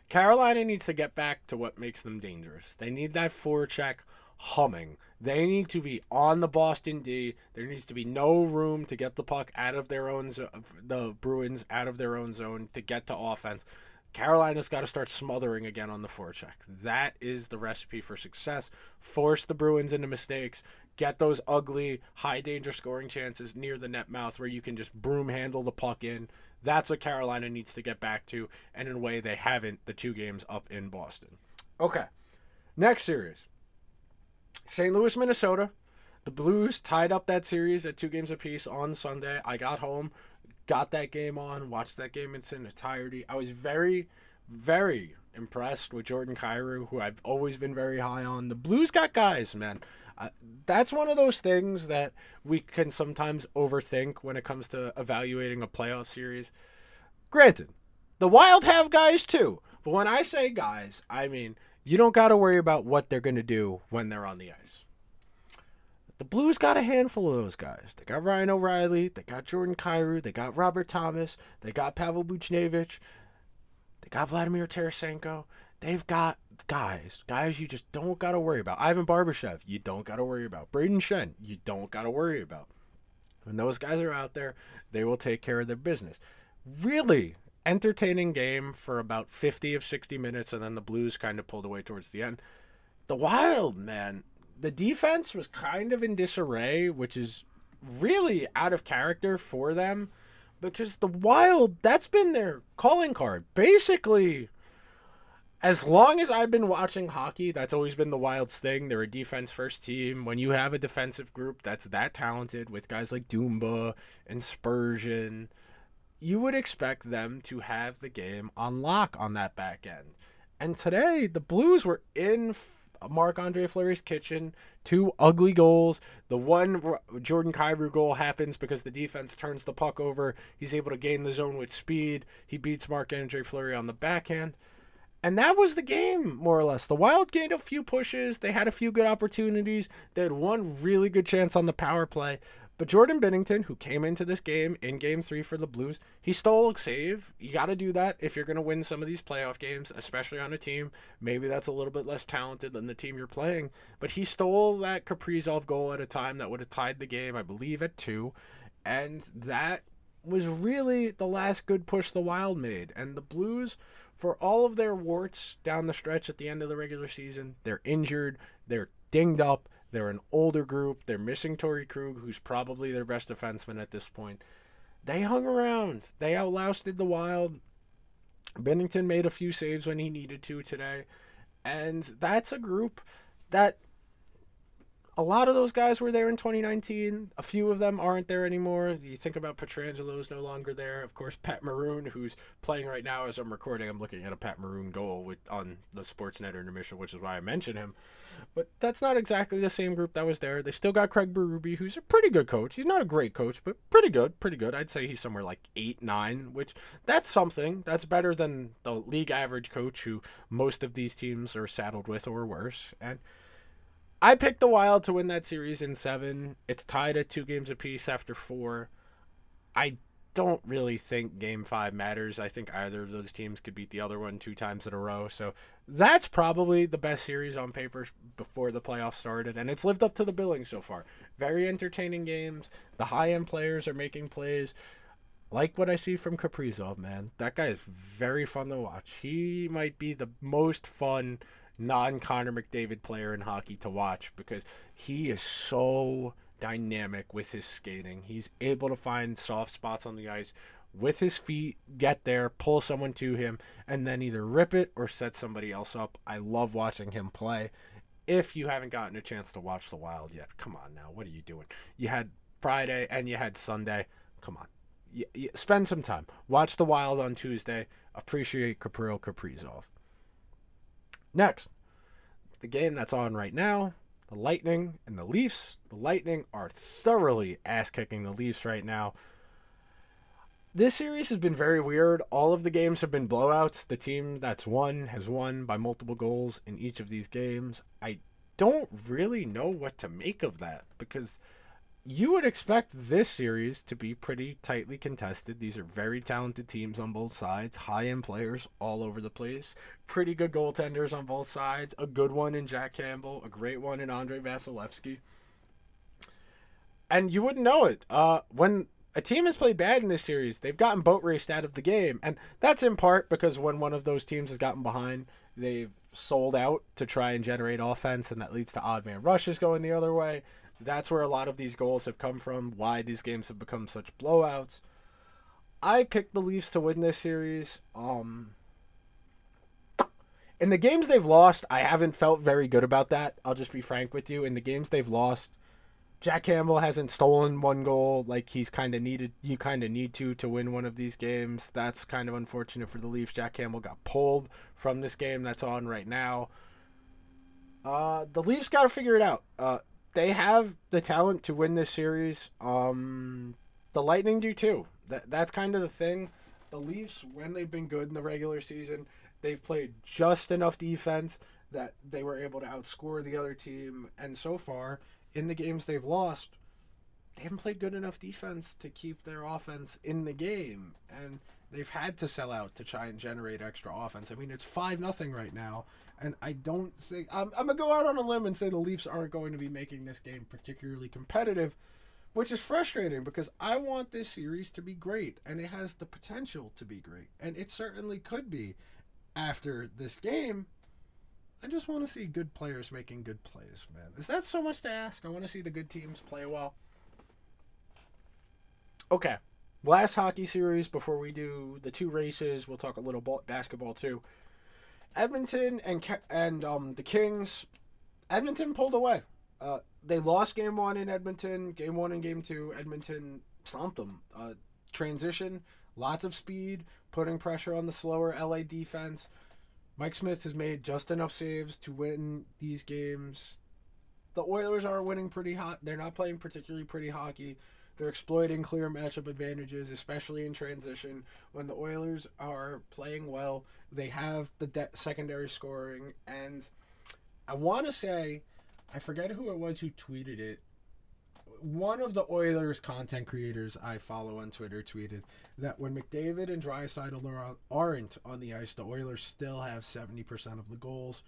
Carolina needs to get back to what makes them dangerous. They need that forecheck humming. They need to be on the Boston D. There needs to be no room to get the puck out of their own the Bruins out of their own zone to get to offense. Carolina's got to start smothering again on the forecheck. That is the recipe for success. Force the Bruins into mistakes. Get those ugly, high danger scoring chances near the net mouth where you can just broom handle the puck in. That's what Carolina needs to get back to, and in a way they haven't the two games up in Boston. Okay. Next series. St. Louis, Minnesota. The Blues tied up that series at two games apiece on Sunday. I got home, got that game on, watched that game in its entirety. I was very, very impressed with Jordan Kyrou, who I've always been very high on. The Blues got guys, man. Uh, that's one of those things that we can sometimes overthink when it comes to evaluating a playoff series. Granted, the Wild have guys too, but when I say guys, I mean you don't got to worry about what they're going to do when they're on the ice. The Blues got a handful of those guys. They got Ryan O'Reilly, they got Jordan Kyrou, they got Robert Thomas, they got Pavel Buchnevich, they got Vladimir Tarasenko. They've got guys, guys you just don't got to worry about. Ivan Barbashev, you don't got to worry about. Brayden Schenn, you don't got to worry about. When those guys are out there, they will take care of their business. Really entertaining game for about 50 of 60 minutes, and then the Blues kind of pulled away towards the end. The Wild, man, the defense was kind of in disarray, which is really out of character for them because the Wild, that's been their calling card. Basically, as long as I've been watching hockey, that's always been the Wild's thing. They're a defense first team. When you have a defensive group that's that talented with guys like Dumba and Spurgeon, you would expect them to have the game on lock on that back end. And today, the Blues were in Marc Andre Fleury's kitchen. Two ugly goals. The one Jordan Kyrou goal happens because the defense turns the puck over. He's able to gain the zone with speed. He beats Marc Andre Fleury on the backhand. And that was the game, more or less. The Wild gained a few pushes. They had a few good opportunities. They had one really good chance on the power play. But Jordan Binnington, who came into this game in game three for the Blues, he stole a save. You got to do that if you're going to win some of these playoff games, especially on a team. Maybe that's a little bit less talented than the team you're playing. But he stole that Kaprizov goal at a time that would have tied the game, I believe, at two. And that was really the last good push the Wild made. And the Blues, for all of their warts down the stretch at the end of the regular season, they're injured, they're dinged up they're an older group. They're missing Torey Krug, who's probably their best defenseman at this point. They hung around. They outlasted the Wild. Binnington made a few saves when he needed to today. And that's a group that a lot of those guys were there in 2019. A few of them aren't there anymore. You think about Pietrangelo's no longer there. Of course, Pat Maroon, who's playing right now as I'm recording. I'm looking at a Pat Maroon goal with, on the Sportsnet intermission, which is why I mention him. But that's not exactly the same group that was there. They still got Craig Berube, who's a pretty good coach. He's not a great coach, but pretty good, pretty good. I'd say he's somewhere like eight, nine, which that's something. That's better than the league average coach who most of these teams are saddled with or worse. And I picked the Wild to win that series in seven. It's tied at two games apiece after four. I don't really think game five matters. I think either of those teams could beat the other one two times in a row. So that's probably the best series on paper before the playoffs started. And it's lived up to the billing so far. Very entertaining games. The high end players are making plays. Like what I see from Kaprizov, man. That guy is very fun to watch. He might be the most fun non Connor McDavid player in hockey to watch because he is so dynamic with his skating. He's able to find soft spots on the ice with his feet, get there, pull someone to him, and then either rip it or set somebody else up. I love watching him play. If you haven't gotten a chance to watch The Wild yet, come on now. What are you doing? You had Friday and you had Sunday. Come on. Spend some time. Watch The Wild on Tuesday. Appreciate Kirill Kaprizov. Next, the game that's on right now the Lightning and the Leafs. The Lightning are thoroughly ass kicking the Leafs right now. This series has been very weird. All of the games have been blowouts. The team that's won has won by multiple goals in each of these games. I don't really know what to make of that because you would expect this series to be pretty tightly contested. These are very talented teams on both sides, high end players all over the place, pretty good goaltenders on both sides, a good one in Jack Campbell, a great one in Andrei Vasilevskiy. And you wouldn't know it. Uh, when a team has played bad in this series, they've gotten boat raced out of the game. And that's in part because when one of those teams has gotten behind, they've sold out to try and generate offense, and that leads to odd man rushes going the other way. That's where a lot of these goals have come from, why these games have become such blowouts. I picked the Leafs to win this series. Um in the games they've lost, I haven't felt very good about that. I'll just be frank with you. In the games they've lost, Jack Campbell hasn't stolen one goal like he's kind of needed. You kind of need to to win one of these games. That's kind of unfortunate for the Leafs. Jack Campbell got pulled from this game that's on right now. Uh, the Leafs got to figure it out. Uh, they have the talent to win this series. Um, the Lightning do too. That that's kind of the thing. The Leafs, when they've been good in the regular season, they've played just enough defense that they were able to outscore the other team. And so far, in the games they've lost, they haven't played good enough defense to keep their offense in the game. And they've had to sell out to try and generate extra offense. I mean, it's 5 nothing right now. And I don't think. I'm, I'm going to go out on a limb and say the Leafs aren't going to be making this game particularly competitive which is frustrating because I want this series to be great and it has the potential to be great and it certainly could be after this game. I just want to see good players making good plays, man. Is that so much to ask? I want to see the good teams play well. Okay. Last hockey series before we do the two races, we'll talk a little ball, basketball too. Edmonton and and um the Kings Edmonton pulled away. Uh, they lost game one in Edmonton. Game one and game two, Edmonton stomped them. Uh, transition, lots of speed, putting pressure on the slower LA defense. Mike Smith has made just enough saves to win these games. The Oilers are winning pretty hot. They're not playing particularly pretty hockey. They're exploiting clear matchup advantages, especially in transition. When the Oilers are playing well, they have the de- secondary scoring. And I want to say I forget who it was who tweeted it. One of the Oilers content creators I follow on Twitter tweeted that when McDavid and Draisaitl aren't on the ice, the Oilers still have 70% of the goals.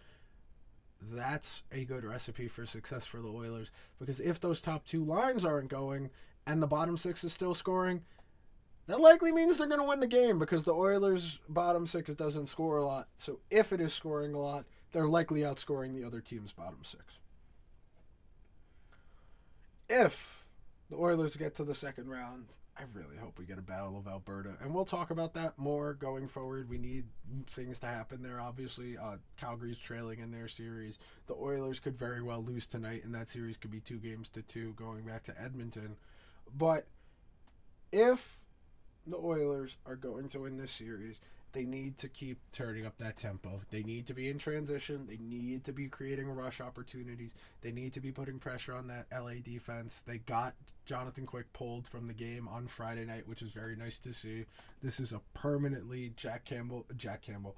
That's a good recipe for success for the Oilers because if those top two lines aren't going and the bottom six is still scoring, that likely means they're going to win the game because the Oilers' bottom six doesn't score a lot. So if it is scoring a lot, they're likely outscoring the other team's bottom six if the Oilers get to the second round, I really hope we get a Battle of Alberta. And we'll talk about that more going forward. We need things to happen there, obviously. Uh, Calgary's trailing in their series. The Oilers could very well lose tonight, and that series could be two games to two going back to Edmonton. But if the Oilers are going to win this series, they need to keep turning up that tempo. They need to be in transition. They need to be creating rush opportunities. They need to be putting pressure on that LA defense. They got Jonathan Quick pulled from the game on Friday night, which is very nice to see. This is a permanently Jack Campbell, Jack Campbell,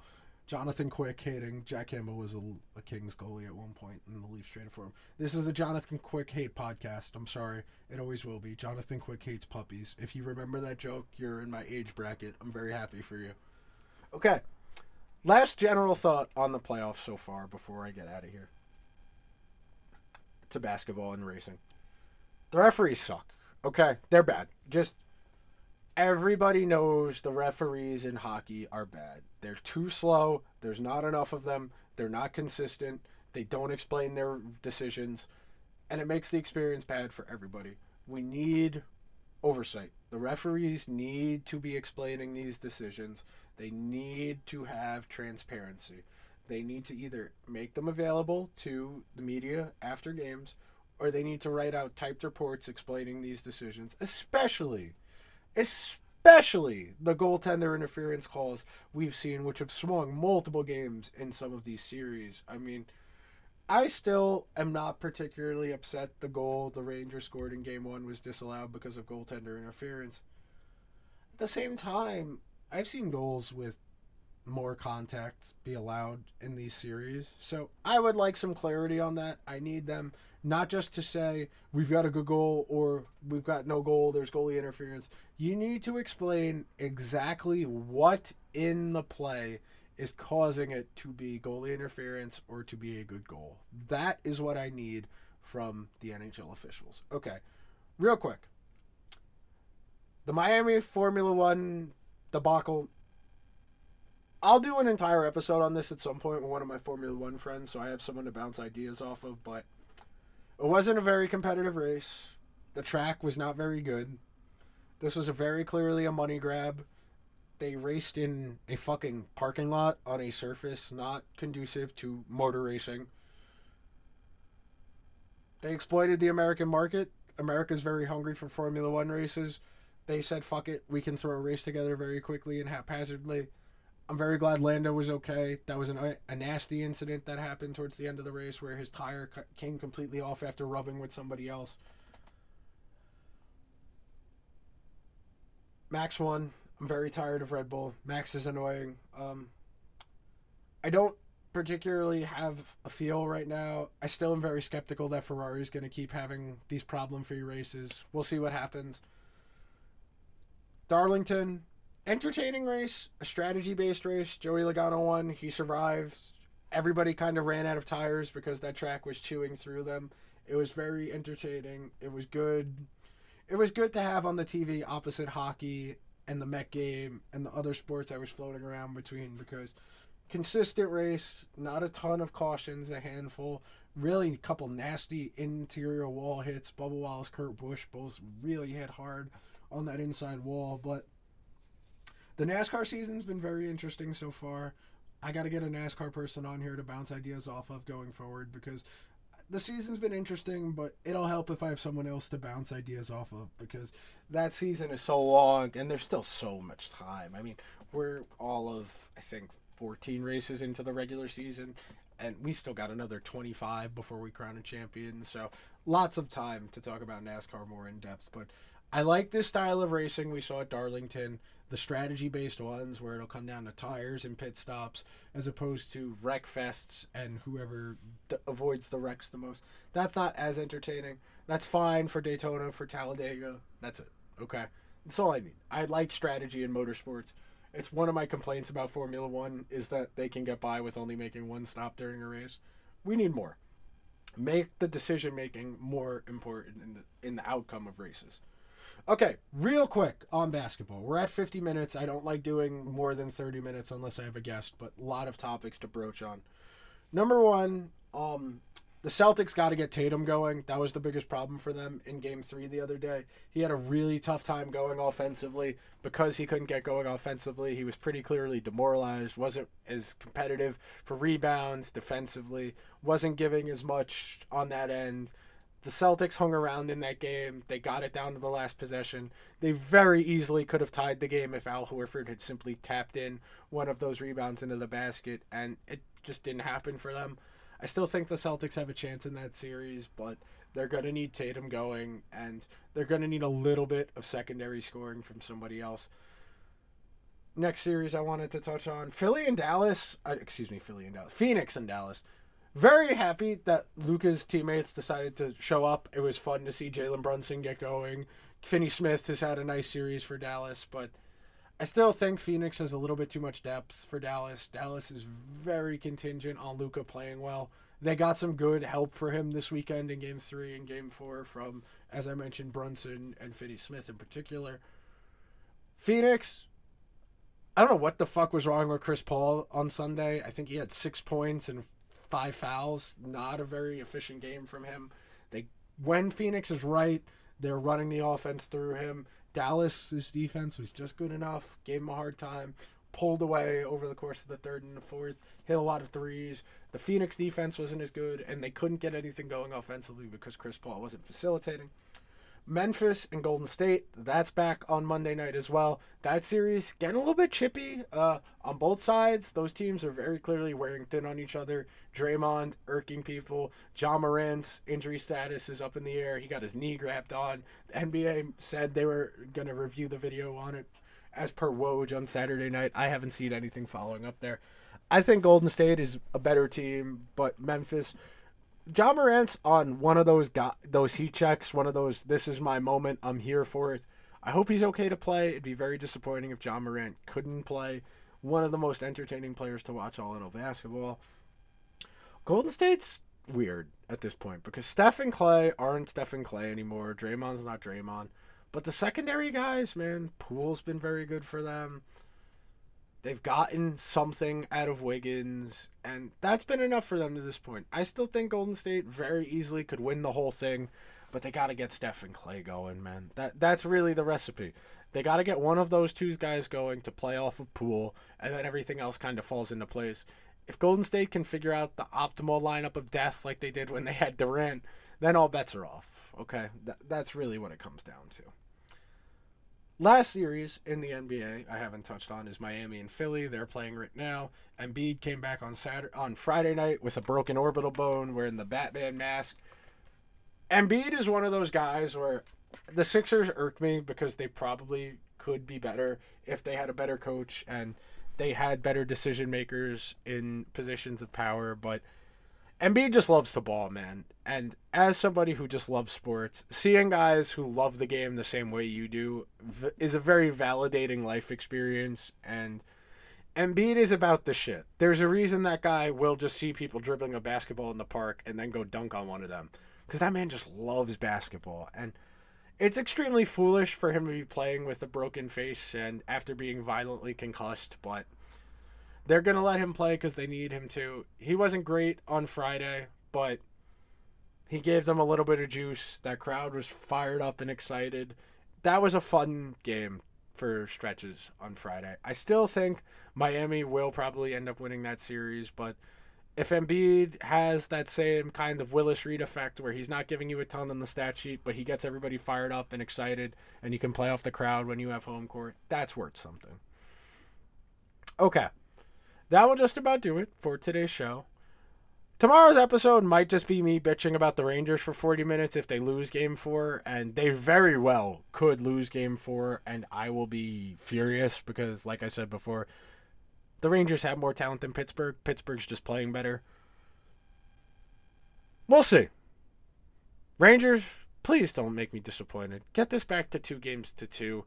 Jonathan Quick hating. Jack Campbell was a, a Kings goalie at one point, and the Leafs traded for him. This is a Jonathan Quick hate podcast. I'm sorry, it always will be. Jonathan Quick hates puppies. If you remember that joke, you're in my age bracket. I'm very happy for you. Okay. Last general thought on the playoffs so far before I get out of here. To basketball and racing. The referees suck. Okay, they're bad. Just everybody knows the referees in hockey are bad. They're too slow. There's not enough of them. They're not consistent. They don't explain their decisions. And it makes the experience bad for everybody. We need oversight. The referees need to be explaining these decisions. They need to have transparency. They need to either make them available to the media after games or they need to write out typed reports explaining these decisions, especially especially the goaltender interference calls we've seen which have swung multiple games in some of these series. I mean, I still am not particularly upset the goal the Rangers scored in game one was disallowed because of goaltender interference. At the same time, I've seen goals with more contact be allowed in these series. So I would like some clarity on that. I need them not just to say we've got a good goal or we've got no goal, there's goalie interference. You need to explain exactly what in the play is causing it to be goalie interference or to be a good goal. That is what I need from the NHL officials. Okay, real quick. The Miami Formula One debacle. I'll do an entire episode on this at some point with one of my Formula One friends, so I have someone to bounce ideas off of, but it wasn't a very competitive race. The track was not very good. This was a very clearly a money grab they raced in a fucking parking lot on a surface not conducive to motor racing. They exploited the American market. America's very hungry for Formula One races. They said, fuck it, we can throw a race together very quickly and haphazardly. I'm very glad Lando was okay. That was an, a nasty incident that happened towards the end of the race where his tire came completely off after rubbing with somebody else. Max won. I'm very tired of Red Bull. Max is annoying. Um, I don't particularly have a feel right now. I still am very skeptical that Ferrari is going to keep having these problem free races. We'll see what happens. Darlington, entertaining race, a strategy based race. Joey Logano won. He survived. Everybody kind of ran out of tires because that track was chewing through them. It was very entertaining. It was good. It was good to have on the TV opposite hockey and the Met game and the other sports I was floating around between because consistent race, not a ton of cautions, a handful, really a couple nasty interior wall hits. Bubba Wallace, Kurt Busch both really hit hard on that inside wall, but the NASCAR season's been very interesting so far. I got to get a NASCAR person on here to bounce ideas off of going forward because the season's been interesting, but it'll help if I have someone else to bounce ideas off of because that season is so long and there's still so much time. I mean, we're all of I think 14 races into the regular season and we still got another 25 before we crown a champion. So, lots of time to talk about NASCAR more in depth, but I like this style of racing we saw at Darlington, the strategy based ones where it'll come down to tires and pit stops as opposed to wreck fests and whoever d- avoids the wrecks the most. That's not as entertaining. That's fine for Daytona, for Talladega. That's it. Okay. That's all I need. I like strategy in motorsports. It's one of my complaints about Formula One is that they can get by with only making one stop during a race. We need more. Make the decision making more important in the in the outcome of races. Okay, real quick on basketball. We're at 50 minutes. I don't like doing more than 30 minutes unless I have a guest, but a lot of topics to broach on. Number one, um, the Celtics got to get Tatum going. That was the biggest problem for them in game three the other day. He had a really tough time going offensively because he couldn't get going offensively. He was pretty clearly demoralized, wasn't as competitive for rebounds defensively, wasn't giving as much on that end. The Celtics hung around in that game. They got it down to the last possession. They very easily could have tied the game if Al Horford had simply tapped in one of those rebounds into the basket, and it just didn't happen for them. I still think the Celtics have a chance in that series, but they're going to need Tatum going, and they're going to need a little bit of secondary scoring from somebody else. Next series I wanted to touch on Philly and Dallas. Uh, excuse me, Philly and Dallas. Phoenix and Dallas very happy that Luka's teammates decided to show up. It was fun to see Jalen Brunson get going. Finney Smith has had a nice series for Dallas, but I still think Phoenix has a little bit too much depth for Dallas. Dallas is very contingent on Luca playing well. They got some good help for him this weekend in game three and game four from, as I mentioned, Brunson and Finney Smith in particular. Phoenix, I don't know what the fuck was wrong with Chris Paul on Sunday. I think he had six points and five fouls. Not a very efficient game from him. They when Phoenix is right, they're running the offense through him. Dallas's defense was just good enough. Gave him a hard time. Pulled away over the course of the third and the fourth. Hit a lot of threes. The Phoenix defense wasn't as good, and they couldn't get anything going offensively because Chris Paul wasn't facilitating. Memphis and Golden State, that's back on Monday night as well. That series getting a little bit chippy uh, on both sides. Those teams are very clearly wearing thin on each other. Draymond irking people. Ja Morant's injury status is up in the air. He got his knee grabbed on. The NBA said they were going to review the video on it as per Woj on Saturday night. I haven't seen anything following up there. I think Golden State is a better team, but Memphis Ja Morant's on one of those got those heat checks, one of those this is my moment, I'm here for it. I hope he's okay to play. It'd be very disappointing if John Morant couldn't play. One of the most entertaining players to watch all in basketball. Golden State's weird at this point because Steph and Clay aren't Steph and Clay anymore. Draymond's not Draymond. But the secondary guys, man, Poole's been very good for them. They've gotten something out of Wiggins, and that's been enough for them to this point. I still think Golden State very easily could win the whole thing, but they got to get Steph and Clay going, man. That that's really the recipe. They got to get one of those two guys going to play off of Poole, and then everything else kind of falls into place. If Golden State can figure out the optimal lineup of death like they did when they had Durant, then all bets are off. Okay, Th- that's really what it comes down to. Last series in the NBA I haven't touched on is Miami and Philly. They're playing right now. Embiid came back on Saturday on Friday night with a broken orbital bone, wearing the Batman mask. Embiid is one of those guys where the Sixers irk me because they probably could be better if they had a better coach and they had better decision makers in positions of power, but Embiid just loves to ball, man. And as somebody who just loves sports, seeing guys who love the game the same way you do is a very validating life experience. And Embiid is about the shit. There's a reason that guy will just see people dribbling a basketball in the park and then go dunk on one of them. Because that man just loves basketball. And it's extremely foolish for him to be playing with a broken face and after being violently concussed, but they're going to let him play because they need him to. He wasn't great on Friday, but he gave them a little bit of juice. That crowd was fired up and excited. That was a fun game for stretches on Friday. I still think Miami will probably end up winning that series, but if Embiid has that same kind of Willis Reed effect where he's not giving you a ton on the stat sheet, but he gets everybody fired up and excited, and you can play off the crowd when you have home court, that's worth something. Okay. That will just about do it for today's show. Tomorrow's episode might just be me bitching about the Rangers for 40 minutes if they lose game four, and they very well could lose game four, and I will be furious because, like I said before, the Rangers have more talent than Pittsburgh. Pittsburgh's just playing better. We'll see. Rangers, please don't make me disappointed. Get this back to two games to two.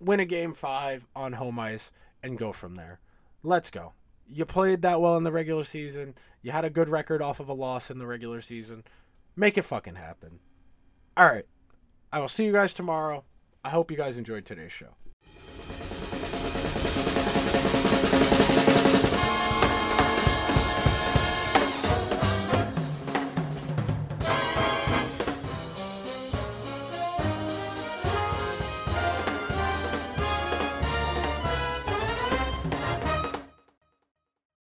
Win a game five on home ice and go from there. Let's go. You played that well in the regular season. You had a good record off of a loss in the regular season. Make it fucking happen. All right. I will see you guys tomorrow. I hope you guys enjoyed today's show.